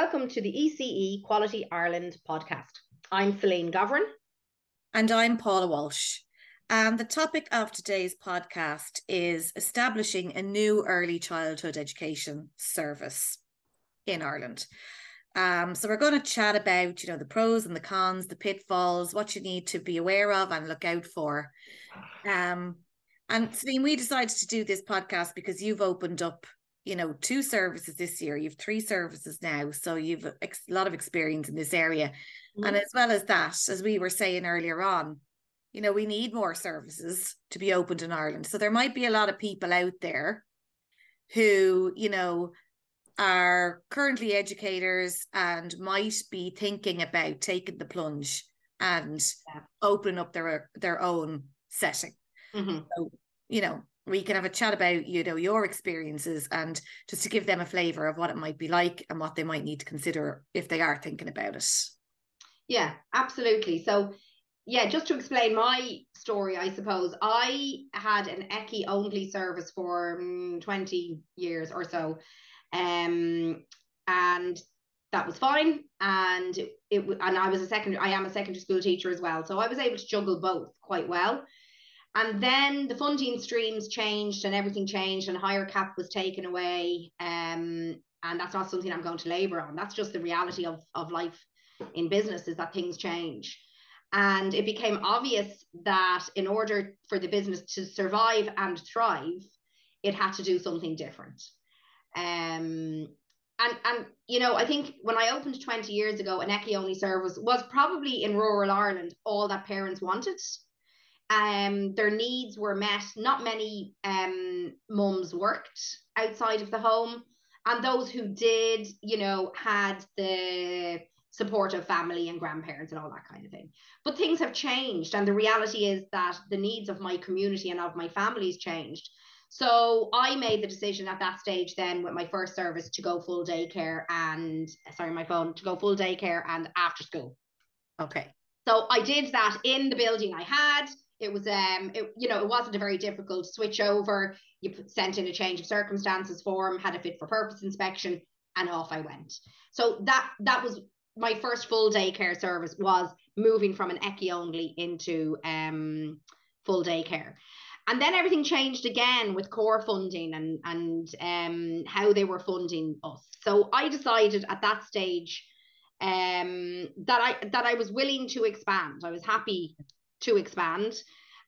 welcome to the ECE Quality Ireland podcast. I'm Celine Govern. And I'm Paula Walsh. And the topic of today's podcast is establishing a new early childhood education service in Ireland. Um, so we're going to chat about, you know, the pros and the cons, the pitfalls, what you need to be aware of and look out for. Um, and Celine, we decided to do this podcast because you've opened up, you know, two services this year. You've three services now, so you've a lot of experience in this area. Mm-hmm. And as well as that, as we were saying earlier on, you know, we need more services to be opened in Ireland. So there might be a lot of people out there who, you know, are currently educators and might be thinking about taking the plunge and yeah. opening up their their own setting. Mm-hmm. So, you know, we can have a chat about, you know, your experiences and just to give them a flavor of what it might be like and what they might need to consider if they are thinking about it. Yeah, absolutely. So yeah, just to explain my story, I suppose I had an ECCE only service for um, 20 years or so. Um, and that was fine. And it, and I was a second, I am a secondary school teacher as well. So I was able to juggle both quite well. And then the funding streams changed and everything changed and higher cap was taken away. Um, and that's not something I'm going to labor on. That's just the reality of, of life in business is that things change. And it became obvious that in order for the business to survive and thrive, it had to do something different. Um, and and you know, I think when I opened 20 years ago, an ECCE only service was probably in rural Ireland all that parents wanted. Um, their needs were met. Not many um mums worked outside of the home, and those who did, you know, had the support of family and grandparents and all that kind of thing. But things have changed. And the reality is that the needs of my community and of my family's changed. So I made the decision at that stage then with my first service to go full daycare and sorry, my phone to go full daycare and after school. Okay. So I did that in the building I had. It was um it, you know it wasn't a very difficult switch over. You put, sent in a change of circumstances form, had a fit for purpose inspection, and off I went. So that that was my first full daycare service was moving from an ECCE only into um, full daycare. And then everything changed again with core funding and and um, how they were funding us. So I decided at that stage um, that I that I was willing to expand. I was happy to expand.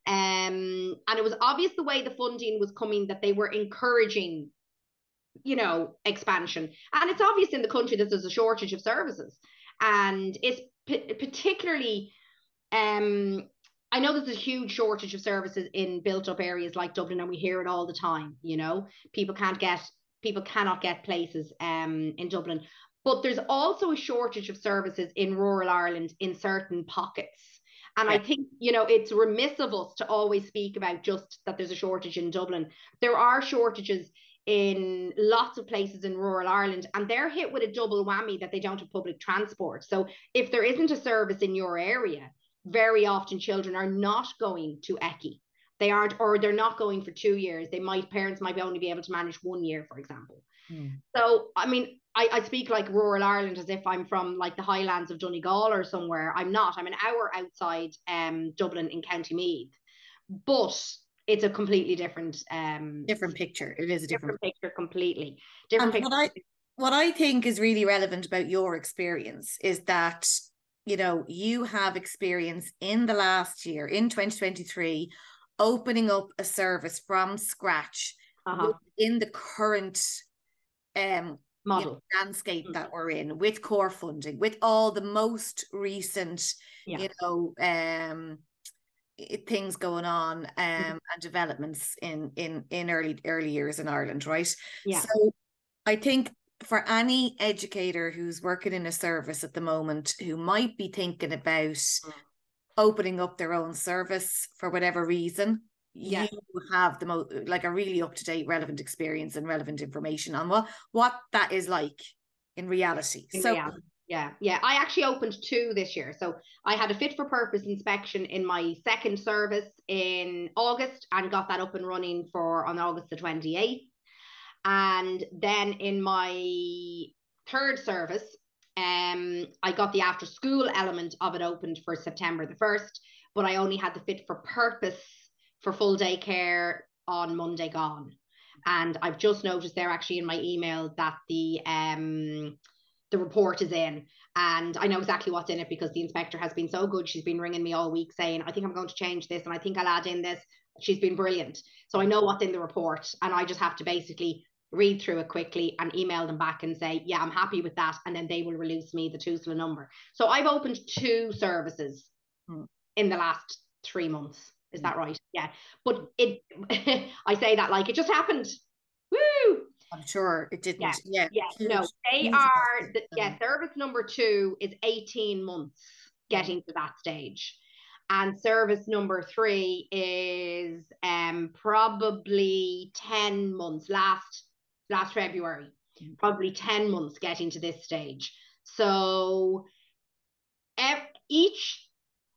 Um, and it was obvious the way the funding was coming that they were encouraging you know expansion and it's obvious in the country that there's a shortage of services and it's p- particularly um I know there's a huge shortage of services in built up areas like Dublin, and we hear it all the time. You know, people can't get people cannot get places um in Dublin, but there's also a shortage of services in rural Ireland in certain pockets. And yeah. I think, you know, it's remiss of us to always speak about just that there's a shortage in Dublin. There are shortages in lots of places in rural Ireland, and they're hit with a double whammy that they don't have public transport. So if there isn't a service in your area, very often children are not going to ECCE. They aren't, or they're not going for two years. They might parents might only be able to manage one year, for example. Mm. So I mean, I, I speak like rural Ireland as if I'm from like the Highlands of Donegal or somewhere. I'm not. I'm an hour outside um Dublin in County Meath. But it's a completely different um different picture. It is a different, different picture completely. Different and picture. What I, what I think is really relevant about your experience is that you know you have experience in the last year in 2023 opening up a service from scratch uh-huh. in the current um model you know, landscape mm-hmm. that we're in with core funding with all the most recent yeah. you know um things going on um, mm-hmm. and developments in in in early early years in Ireland, right? Yeah. So I think for any educator who's working in a service at the moment who might be thinking about mm. opening up their own service for whatever reason, yeah. you have the most like a really up to date, relevant experience and relevant information on what what that is like in reality. In so reality. Yeah, yeah. I actually opened two this year. So I had a fit for purpose inspection in my second service in August and got that up and running for on August the 28th. And then in my third service, um, I got the after school element of it opened for September the 1st, but I only had the fit for purpose for full day care on Monday gone. And I've just noticed there actually in my email that the um the report is in and I know exactly what's in it because the inspector has been so good. She's been ringing me all week saying, I think I'm going to change this and I think I'll add in this. She's been brilliant. So I know what's in the report and I just have to basically read through it quickly and email them back and say, yeah, I'm happy with that. And then they will release me the TUSLA number. So I've opened two services hmm. in the last three months. Is hmm. that right? Yeah. But it, I say that like it just happened. Woo! I'm sure it didn't. Yeah, yeah. yeah. Huge, no, they are. The, yeah, service number two is 18 months getting to that stage, and service number three is um probably 10 months. Last last February, mm-hmm. probably 10 months getting to this stage. So, each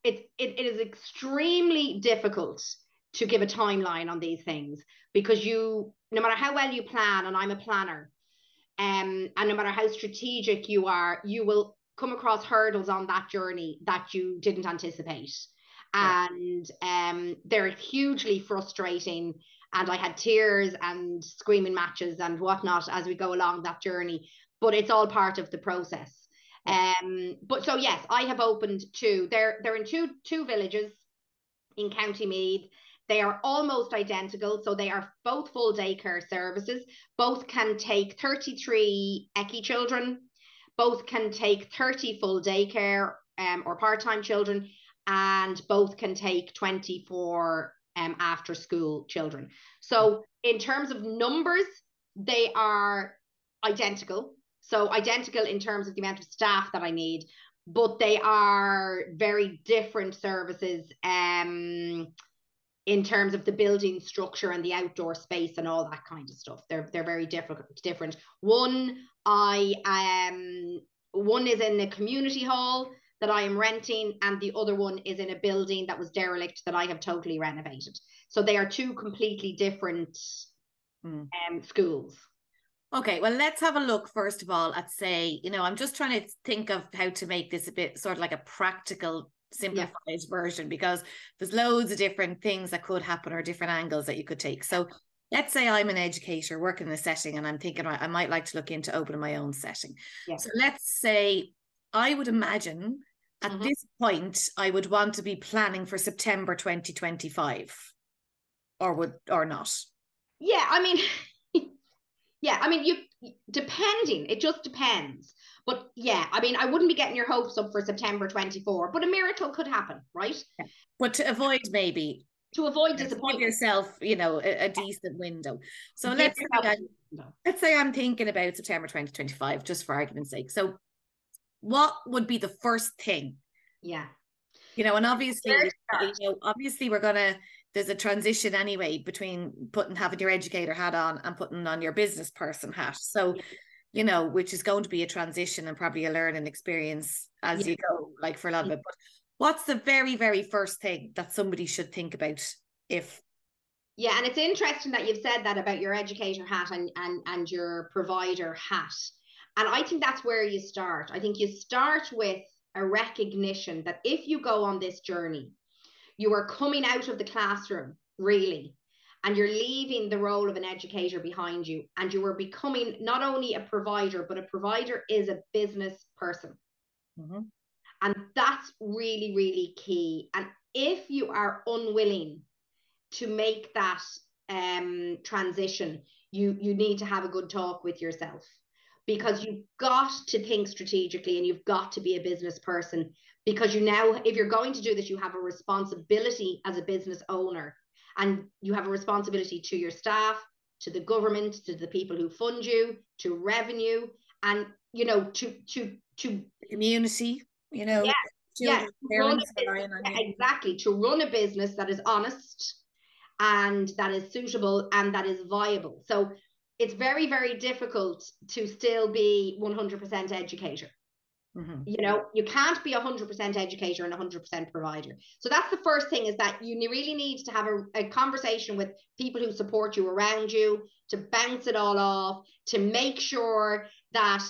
it, it, it is extremely difficult to give a timeline on these things because you no matter how well you plan and i'm a planner um, and no matter how strategic you are you will come across hurdles on that journey that you didn't anticipate yeah. and um, they're hugely frustrating and i had tears and screaming matches and whatnot as we go along that journey but it's all part of the process um, but so yes, I have opened two. They're they're in two two villages in County Meath. They are almost identical. So they are both full daycare services. Both can take 33 ECCE children. Both can take 30 full daycare um, or part-time children. And both can take 24 um, after school children. So in terms of numbers, they are identical. So identical in terms of the amount of staff that I need, but they are very different services. Um, in terms of the building structure and the outdoor space and all that kind of stuff. They're they're very different different. One I um one is in the community hall that I am renting and the other one is in a building that was derelict that I have totally renovated. So they are two completely different mm. um schools. Okay, well, let's have a look first of all at say, you know, I'm just trying to think of how to make this a bit sort of like a practical simplified yeah. version because there's loads of different things that could happen or different angles that you could take. So let's say I'm an educator working in a setting and I'm thinking I might like to look into opening my own setting. Yeah. So let's say I would imagine at mm-hmm. this point I would want to be planning for September 2025 or would or not. Yeah, I mean yeah, I mean you depending, it just depends. But yeah, I mean, I wouldn't be getting your hopes up for September 24, but a miracle could happen, right? But to avoid maybe to avoid disappointing yourself, you know, a, a decent window. So let's say, I, let's say I'm thinking about September 2025, just for argument's sake. So what would be the first thing? Yeah. You know, and obviously, you know, obviously we're gonna there's a transition anyway between putting having your educator hat on and putting on your business person hat. So you know, which is going to be a transition and probably a learning experience as yeah. you go, like for a lot of it. But what's the very, very first thing that somebody should think about if yeah, and it's interesting that you've said that about your educator hat and and and your provider hat. And I think that's where you start. I think you start with a recognition that if you go on this journey, you are coming out of the classroom, really, and you're leaving the role of an educator behind you and you are becoming not only a provider but a provider is a business person. Mm-hmm. and that's really really key. And if you are unwilling to make that um transition you you need to have a good talk with yourself because you've got to think strategically and you've got to be a business person. Because you now if you're going to do this you have a responsibility as a business owner. And you have a responsibility to your staff to the government to the people who fund you to revenue and you know to to to community you know yeah, yeah, business, exactly to run a business that is honest and that is suitable and that is viable. So it's very very difficult to still be 100% educator Mm-hmm. You know, you can't be a 100% educator and a 100% provider. So that's the first thing is that you really need to have a, a conversation with people who support you around you to bounce it all off, to make sure that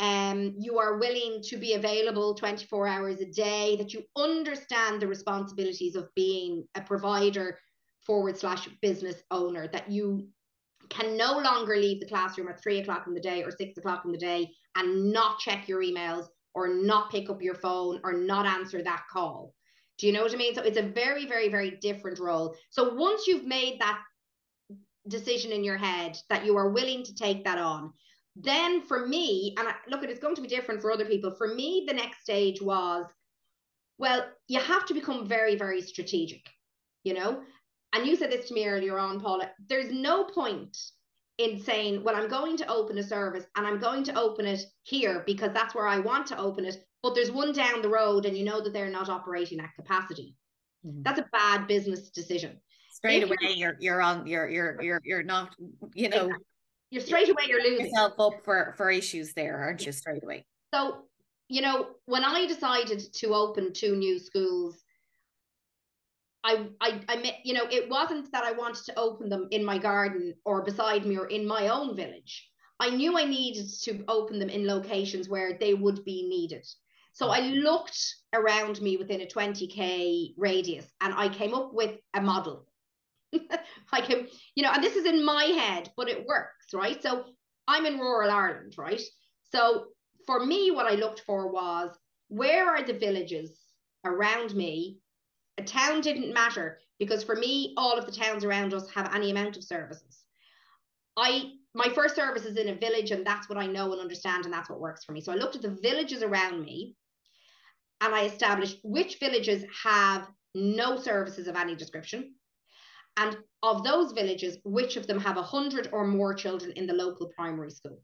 um, you are willing to be available 24 hours a day, that you understand the responsibilities of being a provider forward slash business owner, that you can no longer leave the classroom at three o'clock in the day or six o'clock in the day and not check your emails or not pick up your phone or not answer that call. Do you know what I mean? So it's a very, very, very different role. So once you've made that decision in your head that you are willing to take that on, then for me, and I, look, it's going to be different for other people. For me, the next stage was, well, you have to become very, very strategic, you know? And you said this to me earlier on, Paula. There's no point in saying, well, I'm going to open a service and I'm going to open it here because that's where I want to open it. But there's one down the road and you know that they're not operating at capacity. Mm-hmm. That's a bad business decision. Straight if away, you're you're on you're you're you're you're not you know you're straight away you're losing yourself up for for issues there, aren't you? Straight away. So you know when I decided to open two new schools I, I, I met, you know, it wasn't that I wanted to open them in my garden or beside me or in my own village. I knew I needed to open them in locations where they would be needed. So I looked around me within a 20k radius and I came up with a model. I can, um, you know, and this is in my head, but it works, right? So I'm in rural Ireland, right? So for me, what I looked for was where are the villages around me a town didn't matter because for me, all of the towns around us have any amount of services. I my first service is in a village, and that's what I know and understand, and that's what works for me. So I looked at the villages around me and I established which villages have no services of any description. And of those villages, which of them have a hundred or more children in the local primary school?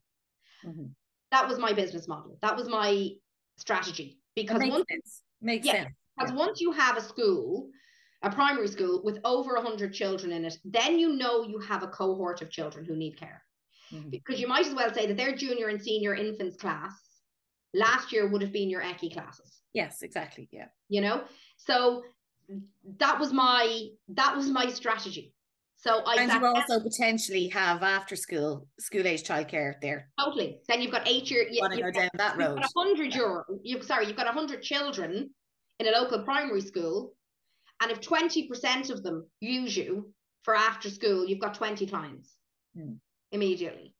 Mm-hmm. That was my business model. That was my strategy. Because makes sense. Makes yeah, sense. Because once you have a school, a primary school with over 100 children in it, then you know you have a cohort of children who need care. Mm-hmm. Because you might as well say that their junior and senior infants class last year would have been your ECCE classes. Yes, exactly. Yeah. You know, so that was my that was my strategy. So I and you also potentially have after school school age childcare there. Totally. Then you've got eight year. You, want to go down that road? You've got a hundred euro. You sorry, you've got a hundred children in a local primary school, and if 20% of them use you for after school, you've got 20 clients hmm. immediately.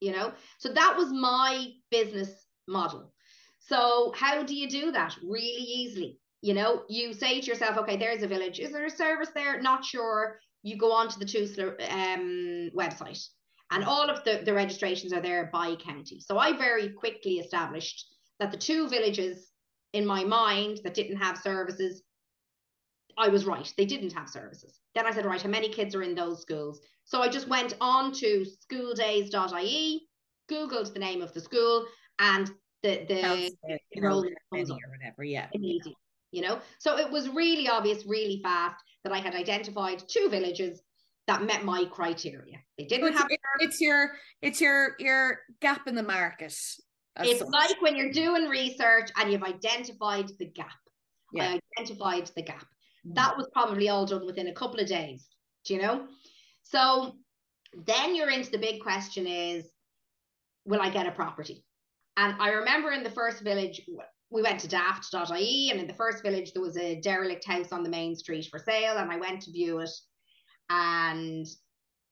You know, so that was my business model. So, how do you do that? Really easily. You know, you say to yourself, okay, there's a village. Is there a service there? Not sure. You go on to the TUSLA um, website, and all of the, the registrations are there by county. So, I very quickly established that the two villages in my mind that didn't have services, I was right. They didn't have services. Then I said, right, how many kids are in those schools? So I just went on to schooldays.ie, Googled the name of the school, and the the enrollment or whatever, yeah. Immediately, you know. So it was really obvious, really fast that I had identified two villages that met my criteria. They didn't it's, have. It's your it's your your gap in the market it's such. like when you're doing research and you've identified the gap. Yeah. I identified the gap. Mm. That was probably all done within a couple of days. Do you know? So then you're into the big question is, will I get a property? And I remember in the first village, we went to daft.ie, and in the first village, there was a derelict house on the main street for sale, and I went to view it. And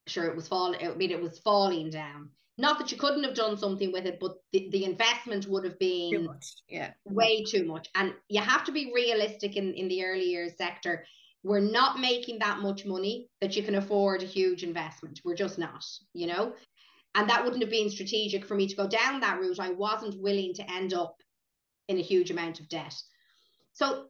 sure, it was falling, I mean, it was falling down not that you couldn't have done something with it, but the, the investment would have been too much. Yeah. way too much. And you have to be realistic in, in the early years sector. We're not making that much money that you can afford a huge investment. We're just not, you know? And that wouldn't have been strategic for me to go down that route. I wasn't willing to end up in a huge amount of debt. So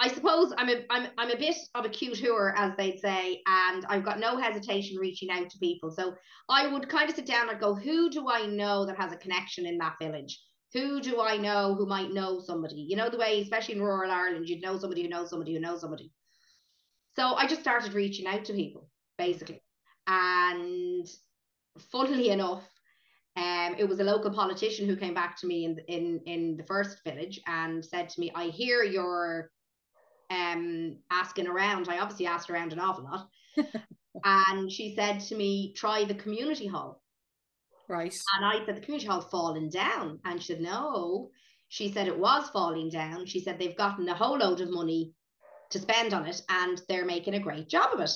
I suppose I'm a I'm I'm a bit of a cute as they'd say, and I've got no hesitation reaching out to people. So I would kind of sit down and go, who do I know that has a connection in that village? Who do I know who might know somebody? You know the way, especially in rural Ireland, you'd know somebody who knows somebody who knows somebody. So I just started reaching out to people, basically. And funnily enough, um, it was a local politician who came back to me in in in the first village and said to me, "I hear you're um, asking around. I obviously asked around an awful lot. and she said to me, try the community hall. Right. And I said, the community hall fallen down. And she said, no. She said it was falling down. She said they've gotten a whole load of money to spend on it and they're making a great job of it.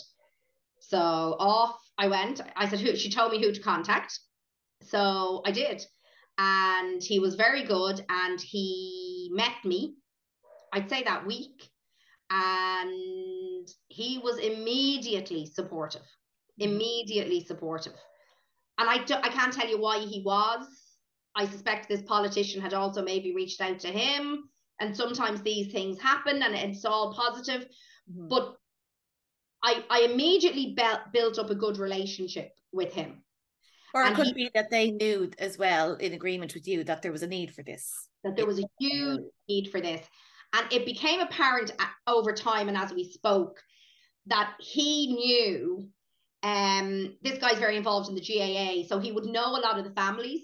So off I went. I said, who? She told me who to contact. So I did. And he was very good and he met me, I'd say that week. And he was immediately supportive, immediately supportive. And I, do, I can't tell you why he was. I suspect this politician had also maybe reached out to him. And sometimes these things happen and it's all positive. Mm-hmm. But I, I immediately be- built up a good relationship with him. Or it could he, be that they knew as well, in agreement with you, that there was a need for this. That there was a huge need for this. And it became apparent over time and as we spoke that he knew um, this guy's very involved in the GAA, so he would know a lot of the families.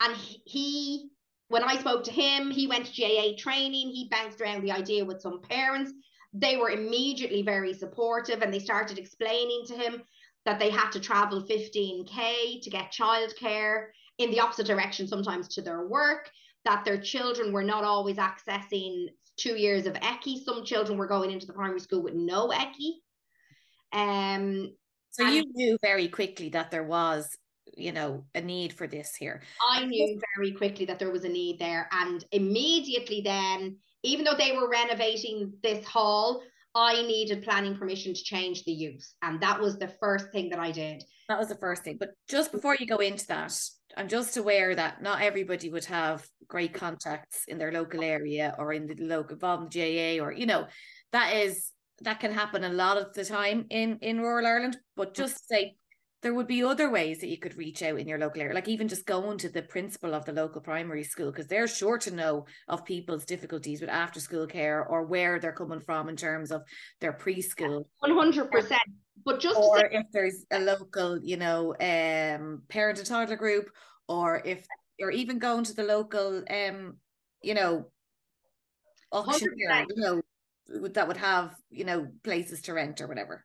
And he, when I spoke to him, he went to GAA training, he bounced around the idea with some parents. They were immediately very supportive and they started explaining to him that they had to travel 15K to get childcare in the opposite direction, sometimes to their work, that their children were not always accessing two years of ECCE. Some children were going into the primary school with no ECCE. Um, so you knew very quickly that there was, you know, a need for this here. I knew very quickly that there was a need there. And immediately then, even though they were renovating this hall, I needed planning permission to change the use. And that was the first thing that I did. That was the first thing. But just before you go into that, I'm just aware that not everybody would have great contacts in their local area or in the local in GAA or, you know, that is that can happen a lot of the time in in rural Ireland. But mm. just say there would be other ways that you could reach out in your local area, like even just going to the principal of the local primary school, because they're sure to know of people's difficulties with after school care or where they're coming from in terms of their preschool. One hundred percent. But just or say- if there's a local, you know, um, parent and toddler group, or if or even going to the local, um, you know, auctioneer, you know, that would have you know places to rent or whatever.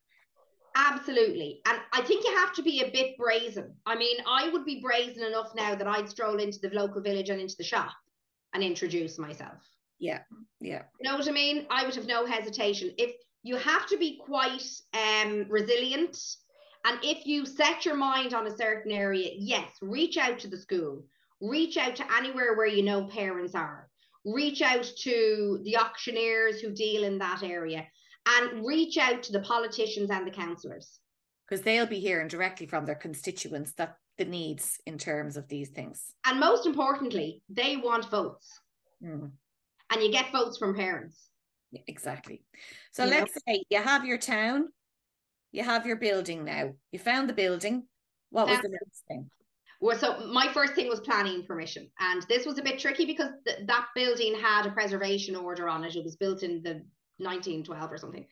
Absolutely. And i think you have to be a bit brazen. I mean i would be brazen enough now that i'd stroll into the local village and into the shop and introduce myself. Yeah yeah. You know what i mean? I would have no hesitation. If you have to be quite um resilient. And if you set your mind on a certain area yes reach out to the school. Reach out to anywhere where you know parents are. Reach out to the auctioneers who deal in that area. And reach out to the politicians and the councillors. Because they'll be hearing directly from their constituents that the needs in terms of these things. And most importantly they want votes. Mm. and you get votes from parents exactly so you let's know? say you have your town you have your building now you found the building what was the next thing well, so my first thing was planning permission, and this was a bit tricky because th- that building had a preservation order on it. It was built in the 1912 or something.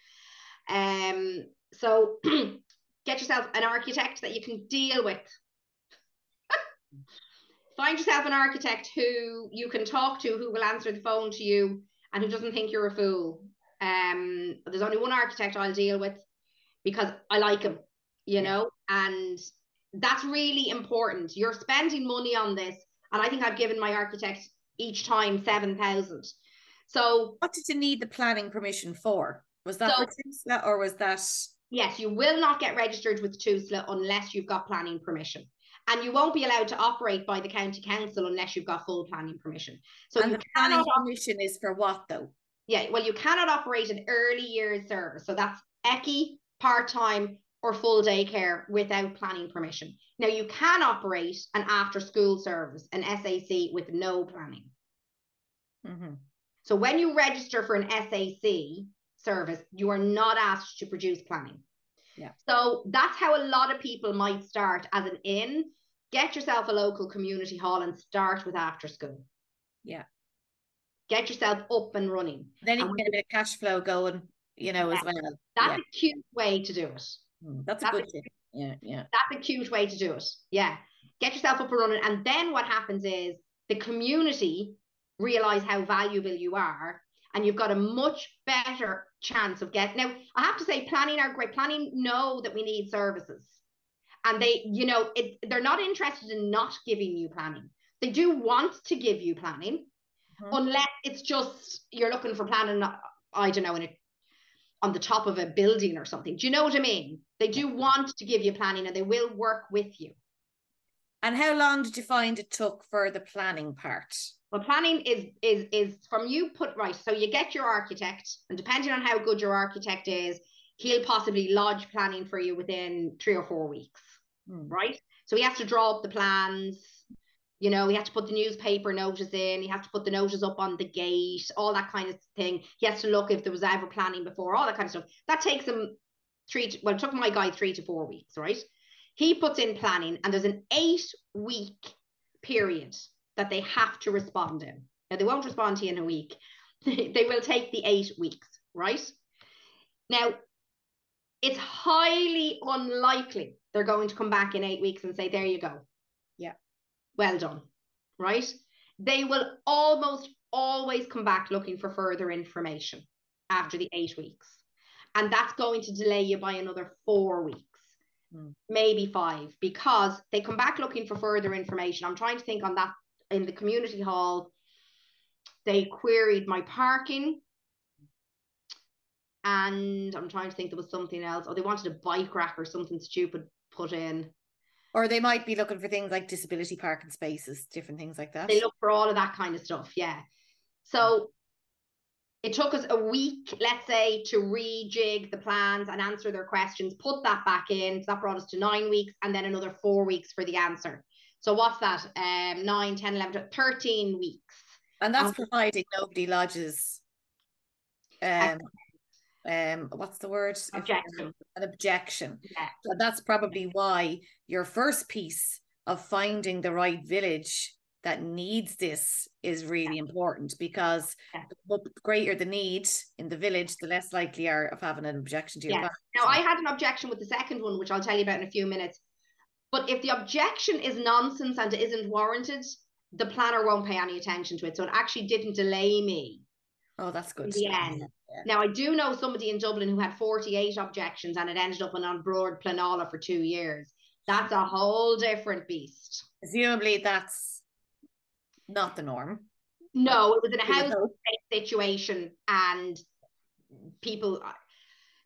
Um, so get yourself an architect that you can deal with. Find yourself an architect who you can talk to, who will answer the phone to you, and who doesn't think you're a fool. Um, there's only one architect I'll deal with because I like him, you know, and that's really important. You're spending money on this, and I think I've given my architect each time seven thousand. So, what did you need the planning permission for? Was that so, for TUSLA or was that? Yes, you will not get registered with TUSLA unless you've got planning permission. And you won't be allowed to operate by the county council unless you've got full planning permission. So and the planning permission is for what though? Yeah, well, you cannot operate an early years service. So that's ECCE, part-time, or full day care without planning permission. Now, you can operate an after school service, an SAC, with no planning. Mm-hmm. So, when you register for an SAC service, you are not asked to produce planning. Yeah. So, that's how a lot of people might start as an in. Get yourself a local community hall and start with after school. Yeah. Get yourself up and running. Then you can get a bit of cash flow going, you know, yeah. as well. That's yeah. a cute way to do it. Mm, that's a good thing. Yeah, yeah. That's a cute way to do it. Yeah. Get yourself up and running. And then what happens is the community realize how valuable you are and you've got a much better chance of getting now i have to say planning are great planning know that we need services and they, you know, it, they're not interested in not giving you planning. They do want to give you planning, mm-hmm. unless it's just you're looking for planning. I don't know in a on the top of a building or something. Do you know what I mean? They do want to give you planning and they will work with you. And how long did you find it took for the planning part? Well, planning is is is from you put right. So you get your architect, and depending on how good your architect is, he'll possibly lodge planning for you within three or four weeks. Hmm. Right. So he has to draw up the plans, you know, he has to put the newspaper notice in, he has to put the notice up on the gate, all that kind of thing. He has to look if there was ever planning before, all that kind of stuff. That takes him three, to, well, it took my guy three to four weeks, right? He puts in planning, and there's an eight week period that they have to respond in. Now, they won't respond to you in a week, they will take the eight weeks, right? Now, it's highly unlikely they're going to come back in eight weeks and say, There you go Yeah. well done, right? They will almost always come back looking for further information after the eight weeks. And that's going to delay you by another four weeks, mm. maybe five, because they come back looking for further information. I'm trying to think on that in the community hall. They queried my parking. And I'm trying to think there was something else. Or oh, they wanted a bike rack or something stupid put in or they might be looking for things like disability parking spaces, different things like that. They look for all of that kind of stuff, yeah. So it took us a week, let's say, to rejig the plans and answer their questions, put that back in. So that brought us to nine weeks and then another four weeks for the answer. So what's that? Um, 9, 10, 11, 13 weeks. And that's um, providing nobody lodges um, um what's the word objection an objection yeah. so that's probably why your first piece of finding the right village that needs this is really yeah. important because yeah. the greater the need in the village, the less likely are of having an objection to your yeah. Now, I had an objection with the second one, which I'll tell you about in a few minutes. But if the objection is nonsense and isn't warranted, the planner won't pay any attention to it. So it actually didn't delay me. Oh, that's good. The end. Yeah. Now, I do know somebody in Dublin who had 48 objections and it ended up in An Bord Pleanála for two years. That's a whole different beast. Presumably, that's not the norm. No, it was in a house situation, and people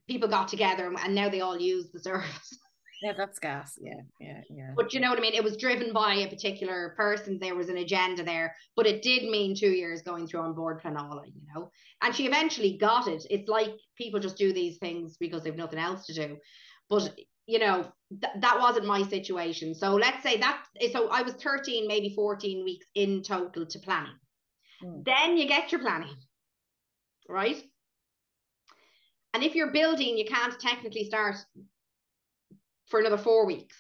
people got together, and now they all use the service. Yeah, that's gas. Yeah, yeah, yeah. But you know what I mean? It was driven by a particular person. There was an agenda there, but it did mean two years going through An Bord Pleanála, you know. And she eventually got it. It's like people just do these things because they've nothing else to do. But you know, th- that wasn't my situation. So let's say that, so I was 13, maybe 14 weeks in total to planning. Mm. Then you get your planning, right? And if you're building, you can't technically start for another four weeks.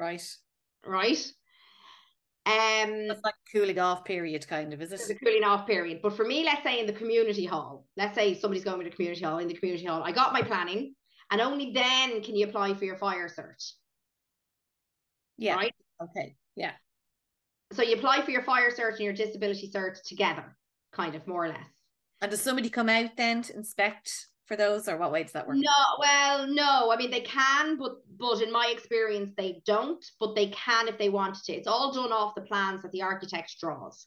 Right. Right. Um, That's like cooling off period, kind of, is it? It's a cooling off period. But for me, let's say in the community hall, let's say somebody's going to the community hall, in the community hall, I got my planning and only then can you apply for your fire cert. Yeah. Right? Okay. Yeah. So you apply for your fire cert and your disability cert together, kind of more or less. And does somebody come out then to inspect for those, or what way does that work? No, well, no. I mean, they can, but but in my experience, they don't. But they can if they wanted to. It's all done off the plans that the architect draws.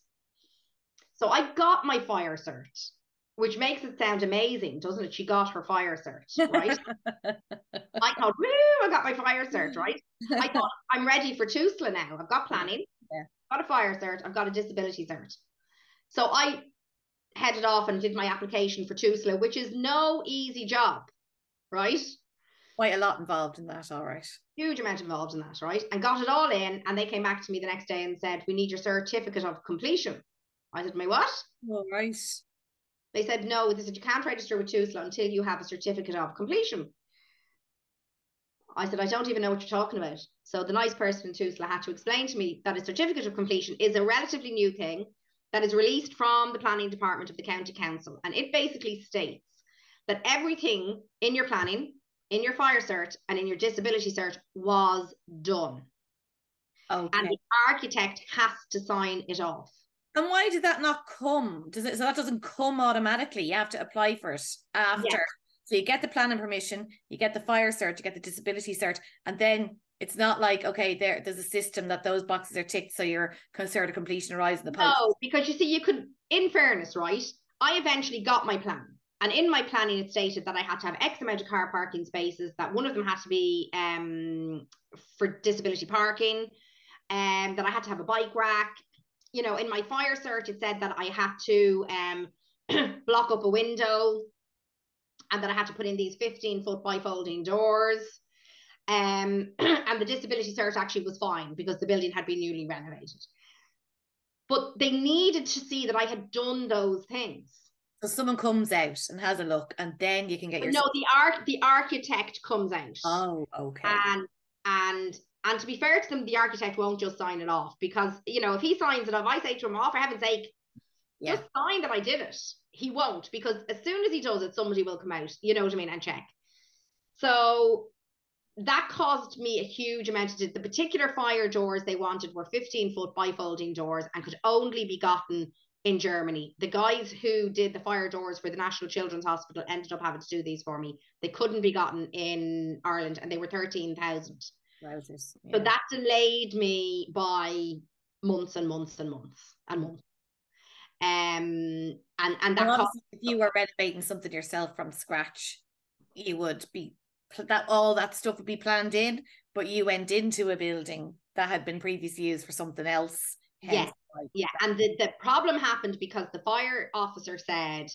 So I got my fire cert which makes it sound amazing, doesn't it? She got her fire cert, right? I thought, woo, I got my fire cert, right? I thought, I'm ready for TUSLA now. I've got planning, yeah. got a fire cert, I've got a disability cert. So I headed off and did my application for TUSLA, which is no easy job, right? Quite a lot involved in that, all right. Huge amount involved in that, right? And got it all in, and they came back to me the next day and said, We need your certificate of completion. I said, My what? All right. They said, no, they said, you can't register with TUSLA until you have a certificate of completion. I said, I don't even know what you're talking about. So the nice person in TUSLA had to explain to me that a certificate of completion is a relatively new thing that is released from the planning department of the county council. And it basically states that everything in your planning, in your fire cert, and in your disability cert was done. Okay. And the architect has to sign it off. And why did that not come? Does it so that doesn't come automatically? You have to apply for it after. So you get the planning permission, you get the fire cert, you get the disability cert, and then It's not like okay, there there's a system that those boxes are ticked, so your concern of completion arrives in the post. No, because you see, you could, in fairness, right? I eventually got my plan. And in my planning, it stated that I had to have X amount of car parking spaces, that one of them had to be um, for disability parking, and um, that I had to have a bike rack. You know, in my fire cert, it said that I had to um, block up a window and that I had to put in these 15 foot bifolding doors. Um, and the disability cert actually was fine because the building had been newly renovated. But they needed to see that I had done those things. So someone comes out and has a look, and then you can get your. No, the arch the architect comes out. Oh, okay. And and and to be fair to them, the architect won't just sign it off because you know if he signs it off, I say to him, "Oh, for heaven's sake, yeah. just sign that I did it." He won't because as soon as he does it, somebody will come out. You know what I mean, and check. So that caused me a huge amount of the particular fire doors they wanted were 15 foot bifolding doors and could only be gotten in Germany. The guys who did the fire doors for the National Children's Hospital ended up having to do these for me. They couldn't be gotten in Ireland and they were 13,000. Yeah. So that delayed me by months and months and months and months. Um and and that well, if you were renovating something yourself from scratch, you would be that all that stuff would be planned in, but you went into a building that had been previously used for something else. Yeah, yeah. And the, the problem happened because the fire officer said,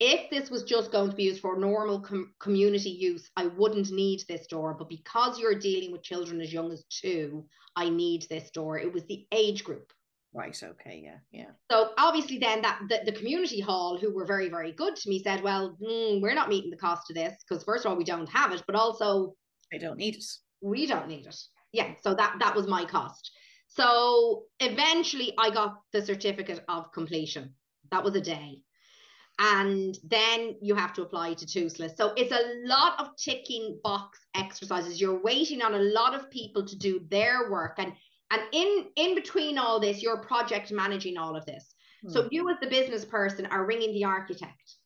if this was just going to be used for normal com- community use, I wouldn't need this door. But because you're dealing with children as young as two, I need this door. It was the age group. Right. Okay. Yeah. Yeah. So obviously, then that the, the community hall, who were very very good to me, said, "Well, mm, we're not meeting the cost of this because first of all, we don't have it, but also they don't need it. We don't need it. Yeah. So that that was my cost. So eventually, I got the certificate of completion. That was a day. And then you have to apply to TUSLA. So it's a lot of ticking box exercises. You're waiting on a lot of people to do their work. And and in in between all this, you're project managing all of this. Hmm. So you as the business person are ringing the architect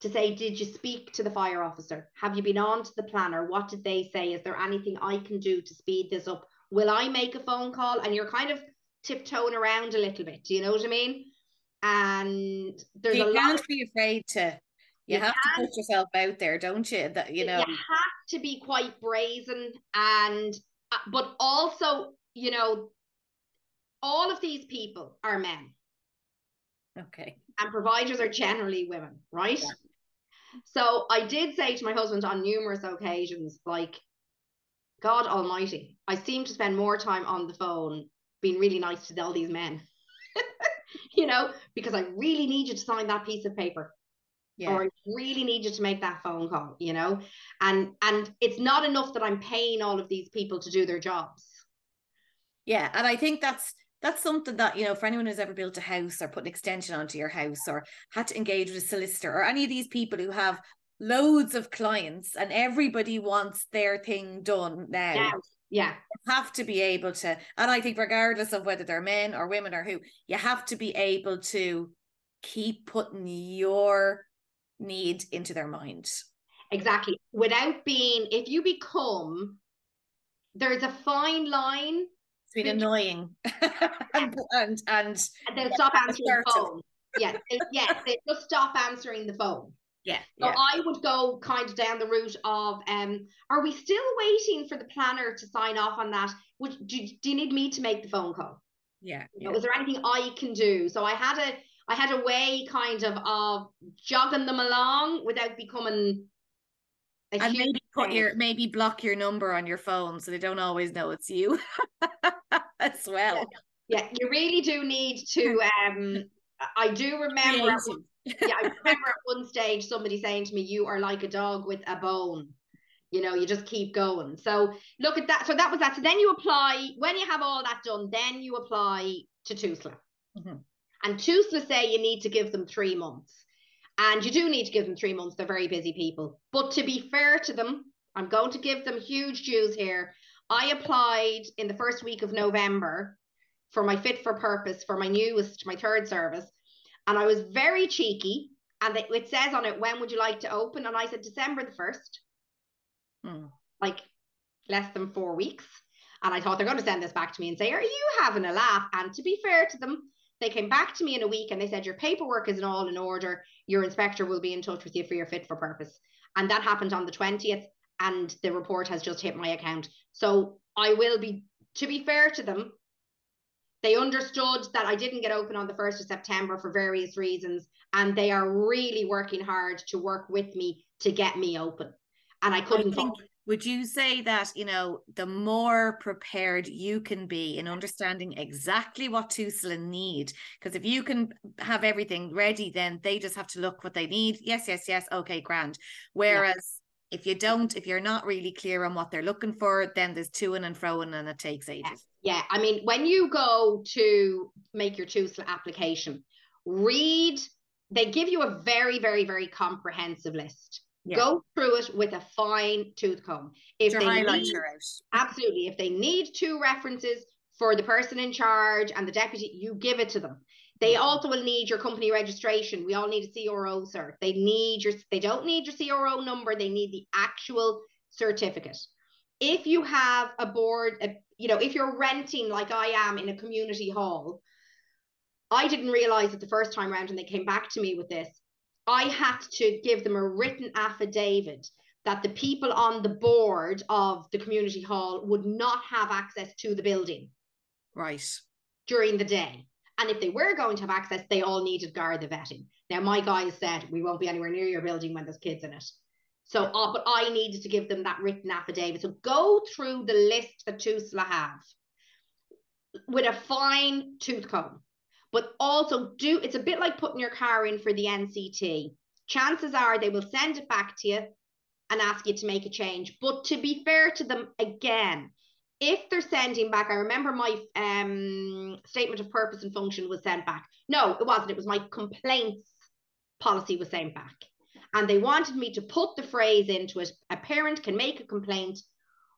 to say, did you speak to the fire officer? Have you been on to the planner? What did they say? Is there anything I can do to speed this up? Will I make a phone call? And you're kind of tiptoeing around a little bit. Do you know what I mean? And there's you a can't lot be afraid to you, you have to put yourself out there, don't you? That you know you have to be quite brazen and uh, but also you know, all of these people are men. Okay. And providers are generally women, right? Yeah. So I did say to my husband on numerous occasions, like, God Almighty, I seem to spend more time on the phone being really nice to all these men, you know, because I really need you to sign that piece of paper. Yeah. Or I really need you to make that phone call, you know, and and it's not enough that I'm paying all of these people to do their jobs yeah, and I think that's that's something that you know for anyone who's ever built a house or put an extension onto your house or had to engage with a solicitor or any of these people who have loads of clients and everybody wants their thing done now. Yeah. Yeah. Have to be able to, and I think regardless of whether they're men or women or who, you have to be able to keep putting your need into their mind. Exactly. Without being, if you become, there's a fine line been annoying and, and and then stop answering the phone. Yeah, yeah, they just stop answering the phone. Yeah. So yeah. I would go kind of down the route of um, are we still waiting for the planner to sign off on that? Would do, do you need me to make the phone call? Yeah. You know, is there anything I can do? So I had a I had a way kind of of jogging them along without becoming and maybe put your maybe block your number on your phone so they don't always know it's you as well. Yeah. yeah, you really do need to. Um, I do remember. yeah, I remember at one stage somebody saying to me, "You are like a dog with a bone." You know, you just keep going. So look at that. So that was that. So then you apply when you have all that done. Then you apply to TUSLA, mm-hmm. and TUSLA say you need to give them three months. And you do need to give them three months. They're very busy people. But to be fair to them, I'm going to give them huge dues here. I applied in the first week of November for my fit for purpose for my newest, my third service. And I was very cheeky. And it says on it, when would you like to open? And I said, December the 1st. Hmm. Like less than four weeks. And I thought they're going to send this back to me and say, Are you having a laugh? And to be fair to them, they came back to me in a week and they said, Your paperwork is all in order. Your inspector will be in touch with you for your fit for purpose. And that happened on the 20th. And the report has just hit my account. So I will be, to be fair to them, they understood that I didn't get open on the 1st of September for various reasons. And they are really working hard to work with me to get me open. And I couldn't I think, would you say that you know the more prepared you can be in understanding exactly what Tusla need because if you can have everything ready then they just have to look what they need yes yes yes okay grand whereas yeah. If you don't if you're not really clear on what they're looking for then there's to and froing and it takes ages yeah. yeah i mean when you go to make your Tusla application read they give you a very very very comprehensive list yeah. Go through it with a fine tooth comb. If they need, absolutely, if they need two references for the person in charge and the deputy, you give it to them. They also will need your company registration. We all need a CRO cert. They need your. They don't need your CRO number. They need the actual certificate. If you have a board, a, you know, if you're renting like I am in a community hall, I didn't realize it the first time around, and they came back to me with this. I had to give them a written affidavit that the people on the board of the community hall would not have access to the building. Right. During the day. And if they were going to have access, they all needed Garda vetting. Now, my guys said, we won't be anywhere near your building when there's kids in it. So, uh, but I needed to give them that written affidavit. So go through the list that TUSLA have with a fine tooth comb but also do it's a bit like putting your car in for the NCT. Chances are they will send it back to you and ask you to make a change. But to be fair to them, again, if they're sending back, I remember my um, statement of purpose and function was sent back. No, it wasn't. It was my complaints policy was sent back. And they wanted me to put the phrase into it a parent can make a complaint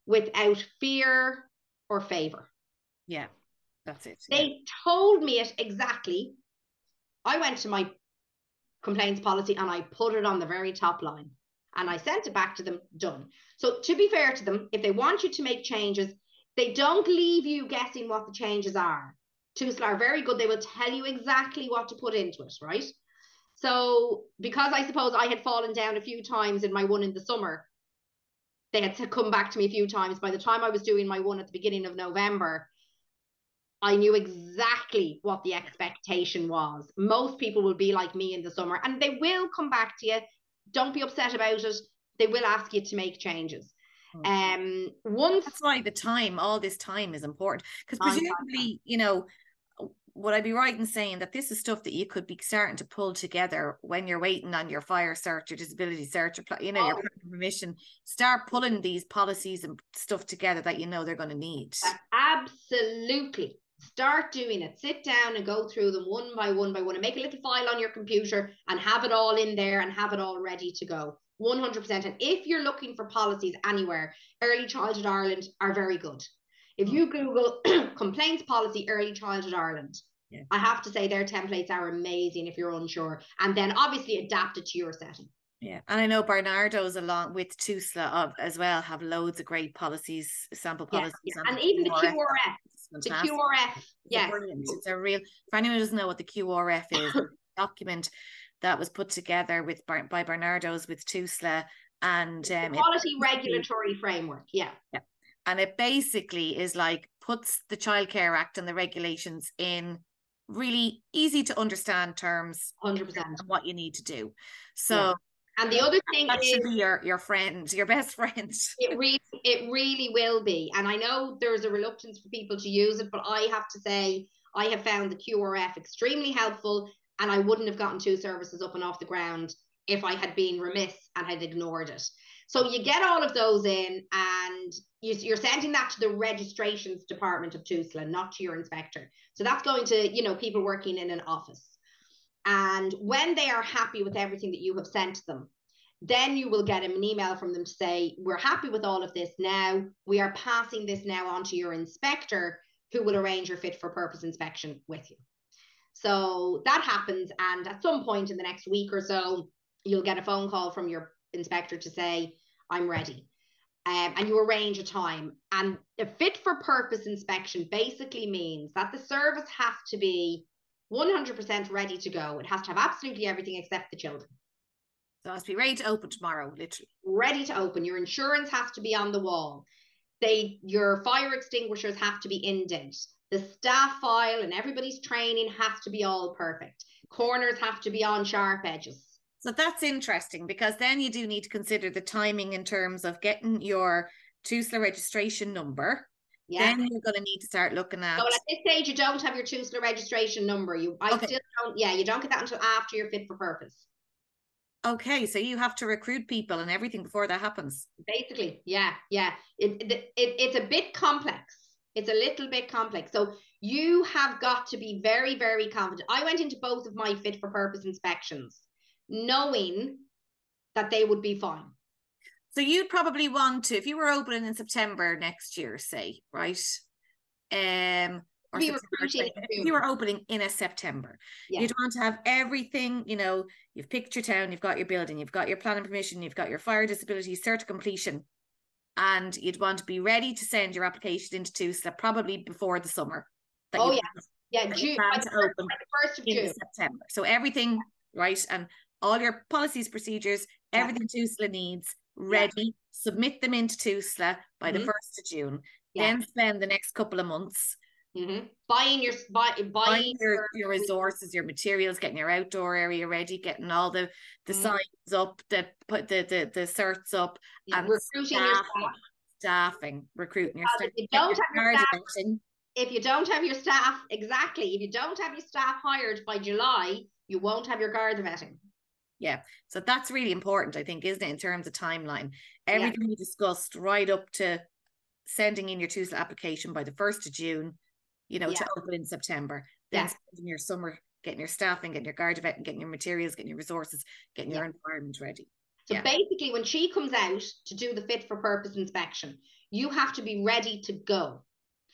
without fear or favor. Yeah. That's it. They yeah. told me it exactly. I went to my complaints policy and I put it on the very top line and I sent it back to them, done. So, to be fair to them, if they want you to make changes, they don't leave you guessing what the changes are. TUSLA are very good. They will tell you exactly what to put into it, right? So, because I suppose I had fallen down a few times in my one in the summer, they had to come back to me a few times. By the time I was doing my one at the beginning of November, I knew exactly what the expectation was. Most people will be like me in the summer and they will come back to you. Don't be upset about it. They will ask you to make changes. Hmm. Um, once that's why the time, all this time is important because presumably, you know, would I be right in saying that this is stuff that you could be starting to pull together when you're waiting on your fire cert, your disability cert, or you know, oh. your permission? Start pulling these policies and stuff together that you know they're going to need. Absolutely, Start doing it. Sit down and go through them one by one by one and make a little file on your computer and have it all in there and have it all ready to go. 100%. And if you're looking for policies anywhere, Early Childhood Ireland are very good. If oh. you Google complaints policy Early Childhood Ireland, yeah. I have to say their templates are amazing if you're unsure. And then obviously adapt it to your setting. Yeah, and I know Barnardo's along with TUSLA of, as well have loads of great policies, sample policies, yeah, yeah. and even the QRF the QRF, yeah. Brilliant. It's a real, for anyone who doesn't know what the QRF is, document that was put together with by Barnardo's with TUSLA and um, quality it, regulatory framework. Yeah. Yeah. And it basically is like puts the Childcare Act and the regulations in really easy to understand terms 100% what you need to do. So yeah. And the other thing that is, should be your your friend, your best friend. it really, it really will be. And I know there's a reluctance for people to use it, but I have to say, I have found the QRF extremely helpful, and I wouldn't have gotten two services up and off the ground if I had been remiss and had ignored it. So you get all of those in, and you, are sending that to the registrations department of TUSLA, not to your inspector. So that's going to, you know, people working in an office. And when they are happy with everything that you have sent them, then you will get an email from them to say, We're happy with all of this now. We are passing this now on to your inspector, who will arrange your fit for purpose inspection with you. So that happens. And at some point in the next week or so, you'll get a phone call from your inspector to say, I'm ready. um, and you arrange a time. And a fit for purpose inspection basically means that the service has to be 100% ready to go. It has to have absolutely everything except the children. So it has to be ready to open tomorrow, literally. Ready to open. Your insurance has to be on the wall. They your fire extinguishers have to be in date. The staff file and everybody's training has to be all perfect. Corners have to be on sharp edges. So that's interesting because then you do need to consider the timing in terms of getting your TUSLA registration number. Yeah. Then you're going to need to start looking at. So at this stage, you don't have your TUSLA registration number. You, I okay. still don't. Yeah, you don't get that until after you're fit for purpose. Okay, so you have to recruit people and everything before that happens. Basically, yeah, yeah. It, it, it it's a bit complex. It's a little bit complex. So you have got to be very, very confident. I went into both of my fit for purpose inspections knowing that they would be fine. So you'd probably want to, if you were opening in September next year, say, right? Um, or we September, if you were opening in a September, yeah. you'd want to have everything, you know, you've picked your town, you've got your building, you've got your planning permission, you've got your fire disability cert completion, and you'd want to be ready to send your application into TUSLA probably before the summer. oh, yeah. Yeah, June, open first of June. September. So everything, right? And all your policies, procedures, everything yeah. TUSLA needs ready, yeah. submit them into TUSLA by mm-hmm. the 1st of June, yeah. then spend the next couple of months mm-hmm. buying your buy, buying, buying your, your resources, your materials, getting your outdoor area ready, getting all the the mm-hmm. signs up, the put the the the certs up, and recruiting staffing, your staff. staffing, recruiting your staff. If you don't have your staff, if you don't have your staff, exactly, if you don't have your staff hired by July, you won't have your Garda vetting. Yeah. So that's really important, I think, isn't it, in terms of timeline? Everything yeah. we discussed right up to sending in your TUSLA application by the 1st of June, you know, yeah. to open in September. Then yeah. spending your summer getting your staffing, getting your guard and getting your materials, getting your resources, getting your environment ready. So basically, when she comes out to do the fit for purpose inspection, you have to be ready to go.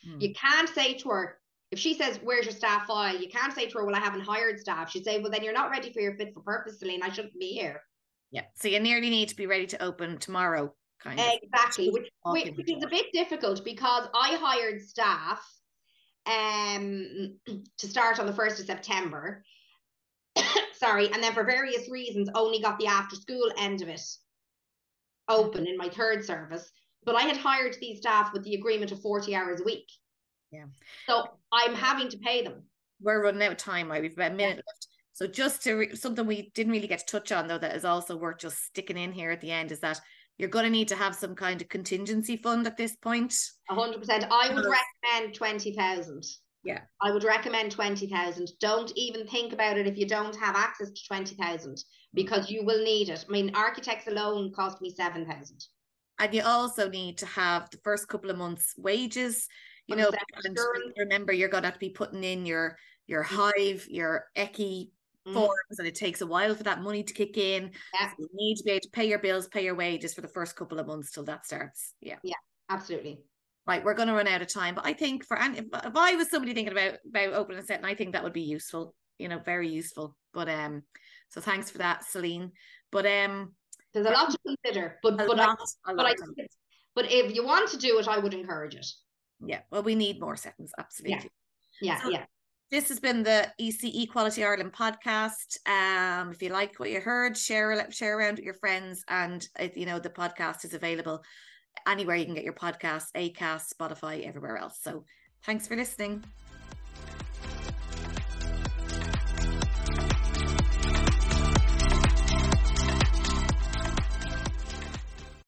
Hmm. You can't say to her, if she says, Where's your staff file? You can't say to her, Well, I haven't hired staff. She'd say, Well, then you're not ready for your fit for purpose, Celine. I shouldn't be here. Yeah. So you nearly need to be ready to open tomorrow, kind of. Exactly, which, which, which is a bit difficult because I hired staff um to start on the 1st of September. Sorry, and then for various reasons only got the after school end of it open in my third service. But I had hired these staff with the agreement of 40 hours a week. Yeah. So I'm having to pay them. We're running out of time. Right? We've about a minute yeah. left. So just to re- something we didn't really get to touch on though that is also worth just sticking in here at the end is that you're going to need to have some kind of contingency fund at this point. A hundred percent. I would recommend twenty thousand. Yeah. I would recommend twenty thousand. Don't even think about it if you don't have access to twenty thousand because you will need it. I mean, architects alone cost me seven thousand. And you also need to have the first couple of months' wages you know and remember you're going to have to be putting in your your mm. hive your ECCE mm. forms and it takes a while for that money to kick in. Yeah. So you need to be able to pay your bills pay your wages for the first couple of months till that starts. Yeah. Yeah absolutely. Right we're going to run out of time but i think for and if, if i was somebody thinking about about opening a set and i think that would be useful you know very useful but um so thanks for that celine. But um there's a lot to consider but but lot, I, but I but if you want to do it i would encourage it. Yeah well we need more settings absolutely. Yeah. Yeah, so yeah. This has been the ECEC Quality Ireland podcast. Um, if you like what you heard, share share around with your friends, and you know the podcast is available anywhere you can get your podcast, Acast, Spotify, everywhere else. So, thanks for listening.